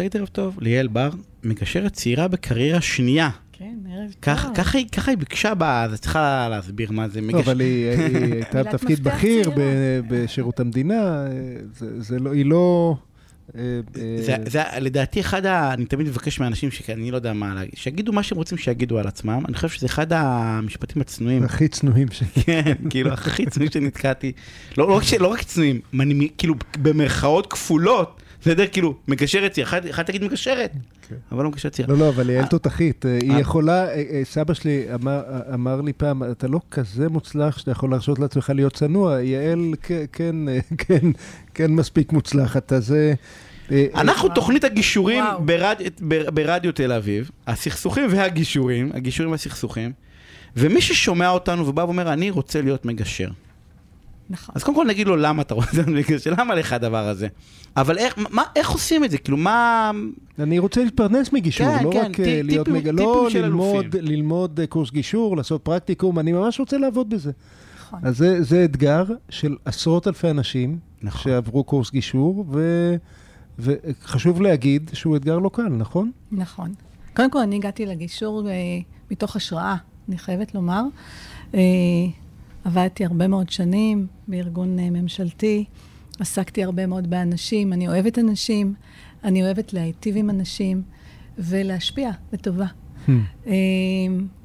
להגיד ערב טוב ליעל בר, מגשרת צעירה בקריירה שנייה. כן, ערב כך- טוב. ככה היא- ככה היא ביקשה בה, אז צריכה להסביר מה זה לא, מגשר. אבל היא היא הייתה בתפקיד בכיר. ב- בשירות המדינה, זה זה לא, היא לא... אה, אה, זה, זה לדעתי אחד ה... אני תמיד מבקש מאנשים שאני לא יודע מה להגיד, שיגידו מה שהם רוצים שיגידו על עצמם. אני חושב שזה אחד המשפטים הצנועים. הכי צנועים ש... כן, כאילו, הכי צנועים שנתקעתי. לא, לא, לא רק צנועים, מני- כאילו, במרכאות כפולות. בסדר, כאילו, מגשרת צעירה, אחד- אחד תגיד מגשרת, כן. אבל לא מגשרת צעירה. לא, לא, אבל יעל תותחית, אה, היא אה. יכולה, אה, אה, סבא שלי אמר- לי פעם, אתה לא כזה מוצלח שאתה יכול להרשות לעצמך להיות צנוע, יעל כן, כן, כן מספיק מוצלחת, אז... אנחנו תוכנית הגישורים ברדיו תל אביב, הסכסוכים והגישורים, הגישורים והסכסוכים, ומי ששומע אותנו ובא ואומר, אני רוצה להיות מגשר. נכון. אז קודם כל נגיד לו למה אתה רוצה למה לך הדבר הזה? אבל איך, מה, איך עושים את זה? כאילו, מה... אני רוצה להתפרנס מגישור, כן, לא כן, רק אה, טיפ- להיות טיפים- מג... לא טיפים של ללמוד, אלופים. ללמוד אה, קורס גישור, לעשות פרקטיקום, אני ממש רוצה לעבוד בזה. נכון. אז זה, זה אתגר של עשרות אלפי אנשים נכון. שעברו קורס גישור, ו... וחשוב להגיד שהוא אתגר לא קל, נכון? נכון. קודם כל, אני הגעתי לגישור אה, מתוך השראה, אני חייבת לומר. עבדתי הרבה מאוד שנים בארגון אה, ממשלתי, עסקתי הרבה מאוד באנשים, אני אוהבת אנשים, אני אוהבת להיטיב עם אנשים ולהשפיע לטובה. אה,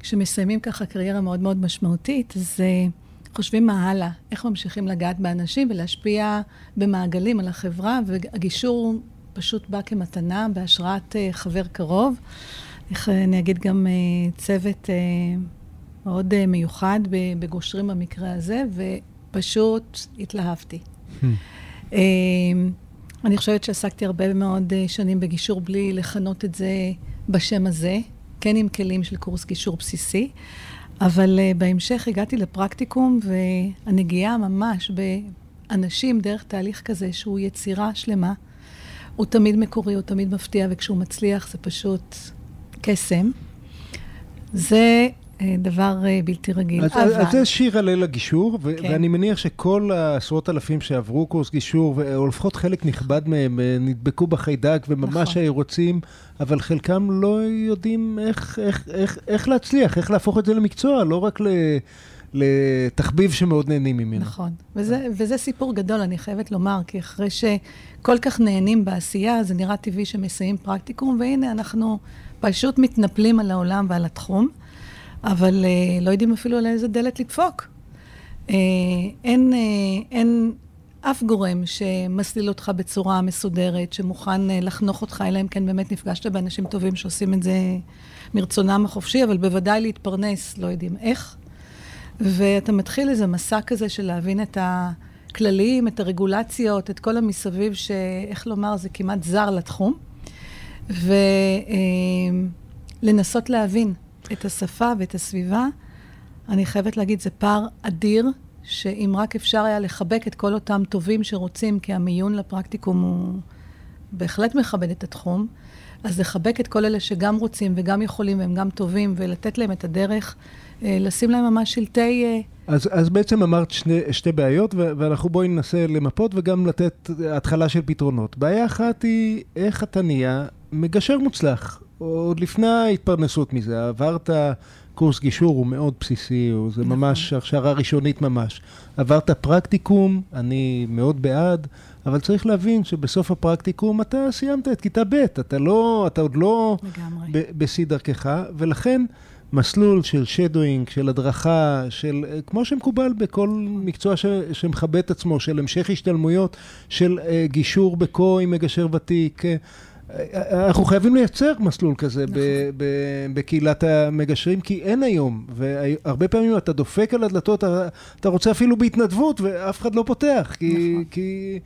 כשמסיימים ככה קריירה מאוד מאוד משמעותית, אז אה, חושבים מה הלאה, איך ממשיכים לגעת באנשים ולהשפיע במעגלים על החברה, והגישור פשוט בא כמתנה בהשראת חבר קרוב. איך, אני אגיד גם צוות מאוד אה, מיוחד בגושרים במקרה הזה, ופשוט התלהבתי. אה, אני חושבת שעסקתי הרבה מאוד אה, שנים בגישור בלי לכנות את זה בשם הזה, כן עם כלים של קורס גישור בסיסי, אבל אה, בהמשך הגעתי לפרקטיקום, והנגיעה ממש באנשים דרך תהליך כזה שהוא יצירה שלמה, הוא תמיד מקורי, הוא תמיד מפתיע, וכשהוא מצליח זה פשוט קסם. זה דבר אה, בלתי רגיל. אז, אבל... אז זה שיר הלל לגישור, ו- כן. ואני מניח שכל העשרות אלפים שעברו קורס גישור, או לפחות חלק נכבד מהם, אה, נדבקו בחיידק וממש נכון. היו רוצים, אבל חלקם לא יודעים איך, איך, איך, איך להצליח, איך להפוך את זה למקצוע, לא רק ל- לתחביב שמאוד נהנים ממנו. נכון, וזה, וזה סיפור גדול, אני חייבת לומר, כי אחרי שכל כך נהנים בעשייה, זה נראה טבעי שמסיימים פרקטיקום, והנה אנחנו פשוט מתנפלים על העולם ועל התחום, אבל אה, לא יודעים אפילו על איזה דלת לדפוק. אה, אין, אה, אין אף גורם שמסליל אותך בצורה מסודרת, שמוכן אה, לחנוך אותך, אלא אם כן באמת נפגשת באנשים טובים שעושים את זה מרצונם החופשי, אבל בוודאי להתפרנס, לא יודעים איך. ואתה מתחיל איזה מסע כזה של להבין את הכללים, את הרגולציות, את כל המסביב, שאיך לומר, זה כמעט זר לתחום. ולנסות להבין את השפה ואת הסביבה. אני חייבת להגיד, זה פער אדיר, שאם רק אפשר היה לחבק את כל אותם טובים שרוצים, כי המיון לפרקטיקום הוא בהחלט מכבד את התחום, אז לחבק את כל אלה שגם רוצים וגם יכולים והם גם טובים, ולתת להם את הדרך, אה, לשים להם ממש שלטי... אה, אז, אז בעצם אמרת שני, שתי בעיות, ואנחנו בואי ננסה למפות וגם לתת התחלה של פתרונות. בעיה אחת היא איך אתה נהיה מגשר מוצלח, עוד לפני ההתפרנסות מזה. עברת קורס גישור, הוא מאוד בסיסי, הוא, זה נכון. ממש הכשרה ראשונית ממש. עברת פרקטיקום, אני מאוד בעד, אבל צריך להבין שבסוף הפרקטיקום אתה סיימת את כיתה ב', אתה, לא, אתה עוד לא. ב- בשיא דרכך, ולכן מסלול של שדואינג, של הדרכה, של, כמו שמקובל בכל מקצוע ש, שמכבד את עצמו, של המשך השתלמויות, של uh, גישור בקו עם מגשר ותיק. אה, אנחנו חייבים לייצר מסלול כזה נכון. ב- ב- בקהילת המגשרים, כי אין היום, והרבה פעמים אתה דופק על הדלתות, אתה, רוצה אפילו בהתנדבות, ואף אחד לא פותח, כי... נכון. כי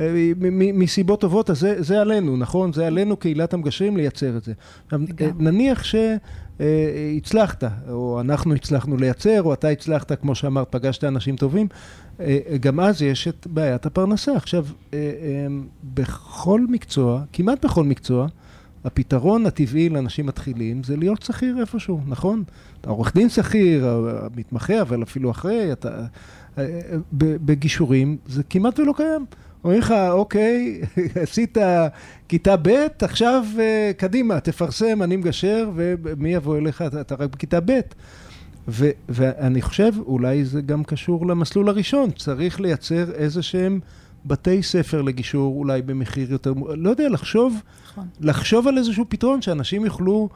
אה, מסיבות טובות, אז זה, זה עלינו, נכון? זה עלינו קהילת המגשרים לייצר את זה. עכשיו. אה, נניח שהצלחת, או אנחנו הצלחנו לייצר, או אתה הצלחת, כמו שאמרת, פגשת אנשים טובים, אה, אה, גם אז יש את בעיית הפרנסה. עכשיו, אה, אה, בכל מקצוע, כמעט בכל מקצוע, הפתרון הטבעי לאנשים מתחילים זה להיות שכיר איפשהו, נכון? אתה עורך דין שכיר, מתמחה, אבל אפילו אחרי, אתה... אה, בגישורים זה כמעט ולא קיים. אומרים לך, אוקיי, עשית כיתה ב', עכשיו אה, קדימה, תפרסם, אני מגשר, ומי יבוא אליך, אתה, אתה רק בכיתה ב'. ו, ואני חושב, אולי זה גם קשור למסלול הראשון, צריך לייצר איזה שהם בתי ספר לגישור, אולי במחיר יותר, לא יודע, לחשוב, נכון. לחשוב על איזשהו פתרון שאנשים יוכלו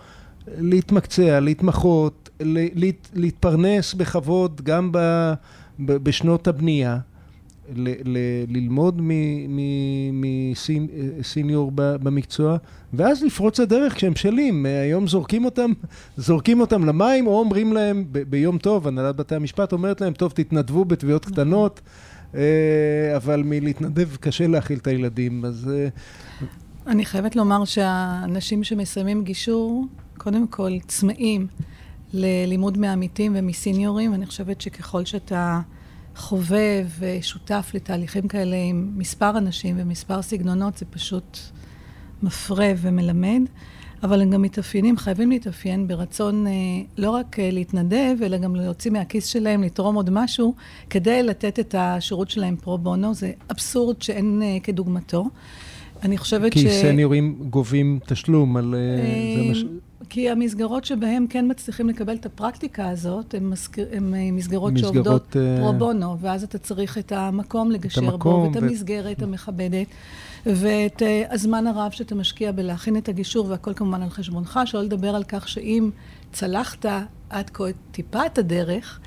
להתמקצע, להתמחות, ל- להת- להתפרנס בכבוד גם ב, ב, בשנות הבנייה. ל- ל- ללמוד מסיניור במקצוע, ואז לפרוץ הדרך כשהם בשלים. היום זורקים אותם, זורקים אותם למים, או אומרים להם ב- ביום טוב, הנהלת בתי המשפט אומרת להם, טוב, תתנדבו בתביעות קטנות, אה, אבל מלהתנדב קשה להאכיל את הילדים, אז... אה, אני חייבת לומר שהאנשים שמסיימים גישור, קודם כל צמאים ללימוד מעמיתים ומסיניורים. אני חושבת שככל שאתה חובב ושותף לתהליכים כאלה עם מספר אנשים ומספר סגנונות, זה פשוט מפרה ומלמד. אבל הם גם מתאפיינים, חייבים להתאפיין ברצון אה, לא רק אה, להתנדב, אלא גם להוציא מהכיס שלהם, לתרום עוד משהו, כדי לתת את השירות שלהם פרו בונו. זה אבסורד שאין אה, כדוגמתו. אני חושבת כי ש... כי סניורים גובים תשלום על... אה, זה מש... כי המסגרות שבהם כן מצליחים לקבל את הפרקטיקה הזאת, הן מסגר, מסגרות, מסגרות שעובדות אה, פרו בונו, ואז אתה צריך את המקום לגשר בו, המקום ואת ו- המסגרת המכבדת, ואת אה, הזמן הרב שאתה משקיע בלהכין את הגישור, והכל כמובן על חשבונך, שלא לדבר על כך שאם צלחת עד כה טיפה את הדרך,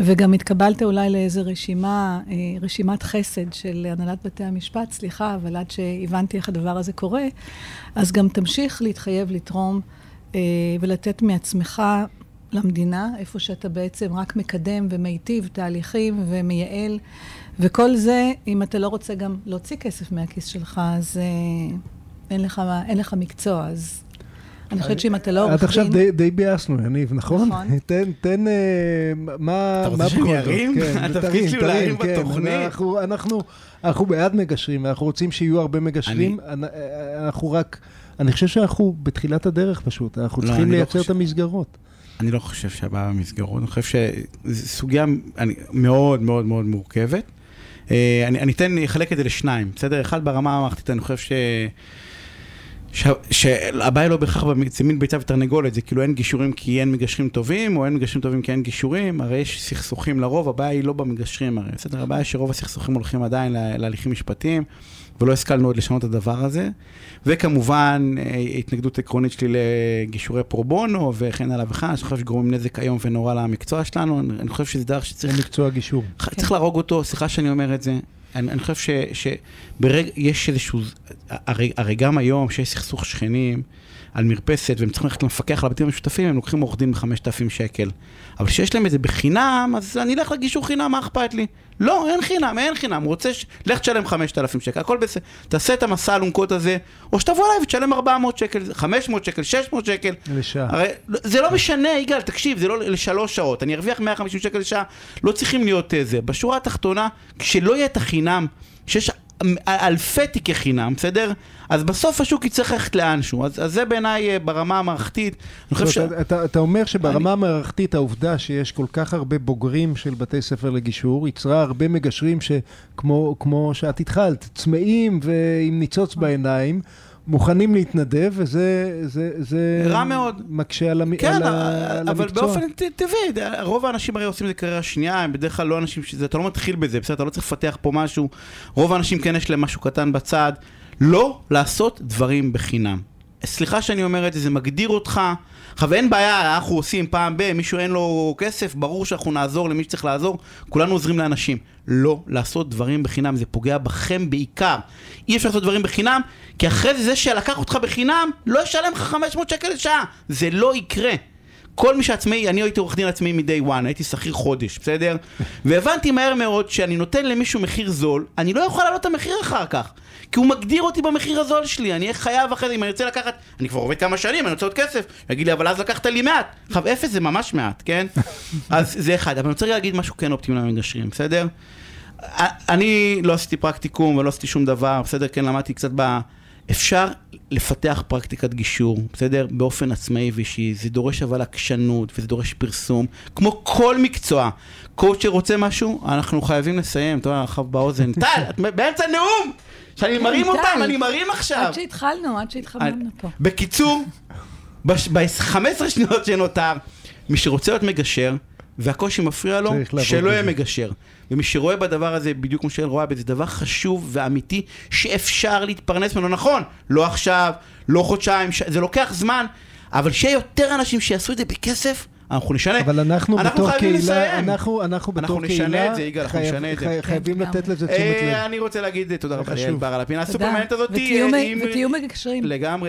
וגם התקבלת אולי לאיזו רשימה, אה, רשימת חסד של הנהלת בתי המשפט, סליחה, אבל עד שהבנתי איך הדבר הזה קורה, אז גם תמשיך להתחייב לתרום אה, ולתת מעצמך למדינה, איפה שאתה בעצם רק מקדם ומיטיב תהליכים ומייעל, וכל זה, אם אתה לא רוצה גם להוציא כסף מהכיס שלך, אז אה, אין לך, אין לך מקצוע, אז אני חושבת שאם אתה לא עורך עד דין... עכשיו די, די ביאסנו, יניב, נכון? נכון. תן, תן, אה, מה... אתה רוצה מה שאני? ארים? כן, התפקיד שלי הוא להרים כן. בתוכנית. אנחנו, אנחנו, אנחנו בעד מגשרים, ואנחנו רוצים שיהיו הרבה מגשרים. אני... אנחנו רק... אני חושב שאנחנו בתחילת הדרך פשוט, אנחנו לא, צריכים לא לייצר את. המסגרות. אני לא חושב שהבעיה במסגרות, אני חושב שזו סוגיה אני, מאוד מאוד מאוד מורכבת. אה, אני, אני אתן, אחלק את זה לשניים, בסדר? אחד ברמה המערכתית, אני חושב ש... שהבעיה לא בהכרח, זה מין ביצה ותרנגולת, זה כאילו אין גישורים כי אין מגשרים טובים, או אין מגשרים טובים כי אין גישורים, הרי יש סכסוכים לרוב, הבעיה היא לא במגשרים הרי, בסדר? הבעיה היא שרוב הסכסוכים הולכים עדיין לה- להליכים משפטיים, ולא השכלנו עוד לשנות את הדבר הזה. וכמובן, אה, התנגדות עקרונית שלי לגישורי פרו בונו, וכן הלאה וכן, אני חושב שגורמים נזק איום ונורא למקצוע שלנו, אני, חושב שזה דרך שצריך מקצוע גישור. צריך להרוג אותו, סליחה שאני אומר את זה. אני, אני חושב ש, שברגע, יש איזשהו, הרי, הרי גם היום שיש סכסוך שכנים על מרפסת והם צריכים ללכת למפקח על הבתים המשותפים, הם לוקחים עורך דין ב-5,000 שקל. אבל כשיש להם את זה בחינם, אז אני אלך לגישור חינם, מה אכפת לי? לא, אין חינם, אין חינם, הוא רוצה, ש... לך תשלם 5,000 שקל, הכל בסדר. תעשה את המסע האלונקות הזה, או שתבוא אליי ותשלם 400 שקל, 500 שקל, 600 שקל. לשעה. הרי זה לא משנה, יגאל, תקשיב, זה לא לשלוש שעות, אני ארוויח 150 שקל לשעה, לא צריכים להיות אה, זה. בשורה התחתונה, כשלא יהיה את החינם, שיש אלפי תיקי חינם, בסדר? אז בסוף השוק יצטרך ללכת לאנשהו. אז, אז זה בעיניי אה, ברמה המערכתית. אני ש... זאת אומרת, אתה, אתה אומר שברמה המערכתית העובדה שיש כל כך הרבה בוגרים של בתי ספר לגישור, יצרה הרבה מגשרים שכמו כמו שאת התחלת, צמאים ועם ניצוץ בעיניים, מוכנים להתנדב, וזה זה, זה רע מאוד. מקשה על, המ... כן, על, ה... על אבל המקצוע. באופן טבעי, רוב האנשים הרי עושים את זה קריירה שנייה, הם בדרך כלל לא אנשים שזה, אתה לא מתחיל בזה, בסדר, אתה לא צריך לפתח פה משהו, רוב האנשים כן יש להם משהו קטן בצד, לא לעשות דברים בחינם. סליחה שאני אומר את זה, זה מגדיר אותך, עכשיו אין בעיה, אנחנו עושים פעם ב, מישהו אין לו כסף, ברור שאנחנו נעזור למי שצריך לעזור, כולנו עוזרים לאנשים. לא לעשות דברים בחינם, זה פוגע בכם בעיקר. אי אפשר לעשות דברים בחינם, כי אחרי זה זה שלקח אותך בחינם, לא ישלם לך 500 שקל לשעה. זה לא יקרה. כל מי שעצמאי, אני הייתי עורך דין עצמאי מ-day one, הייתי שכיר חודש, בסדר? והבנתי מהר מאוד שאני נותן למישהו מחיר זול, אני לא יכול להעלות את המחיר אחר כך. כי הוא מגדיר אותי במחיר הזול שלי, אני אהיה חייב אחרי זה, אם אני רוצה לקחת, אני כבר עובד כמה שנים, אני רוצה עוד כסף, יגיד לי, אבל אז לקחת לי מעט. עכשיו, אפס זה ממש מעט, כן? אז זה אחד, אבל אני רוצה להגיד משהו כן אופטימי למגשרים, בסדר? אני לא עשיתי פרקטיקום ולא עשיתי שום דבר, בסדר? כן, למדתי קצת ב... אפשר לפתח פרקטיקת גישור, בסדר? באופן עצמאי ואישי. זה דורש אבל עקשנות וזה דורש פרסום. כמו כל מקצוע. קואוצ'ר רוצה משהו, אנחנו חייבים לסיים. אתה יודע, עכשיו באוזן. טל, את באמצע נאום! שאני מרים טל. אותם, אני מרים עכשיו. עד שהתחלנו, עד שהתחממנו פה. בקיצור, ב-15 שניות שנותר, מי שרוצה להיות מגשר, והקושי מפריע לו, שלא יהיה. מגשר. ומי שרואה בדבר הזה, בדיוק כמו שיעל רואה בזה, דבר חשוב ואמיתי, שאפשר להתפרנס ממנו. נכון, לא עכשיו, לא חודשיים. זה לוקח זמן, אבל שיהיה יותר אנשים שיעשו את זה בכסף, אנחנו נשנה. אבל אנחנו אנחנו בתור קהילה, לסיים. אנחנו, אנחנו בתור אנחנו קהילה, נשנה את זה, יגאל, אנחנו חייב- נשנה את זה. חי- חייבים כן, לתת לזה אה, תשומת לב. אני רוצה להגיד תודה זה רבה ליעל. בר על הפינה תודה. הסופרמנט הזאת. אה, ותהיו מגשרים. לגמרי.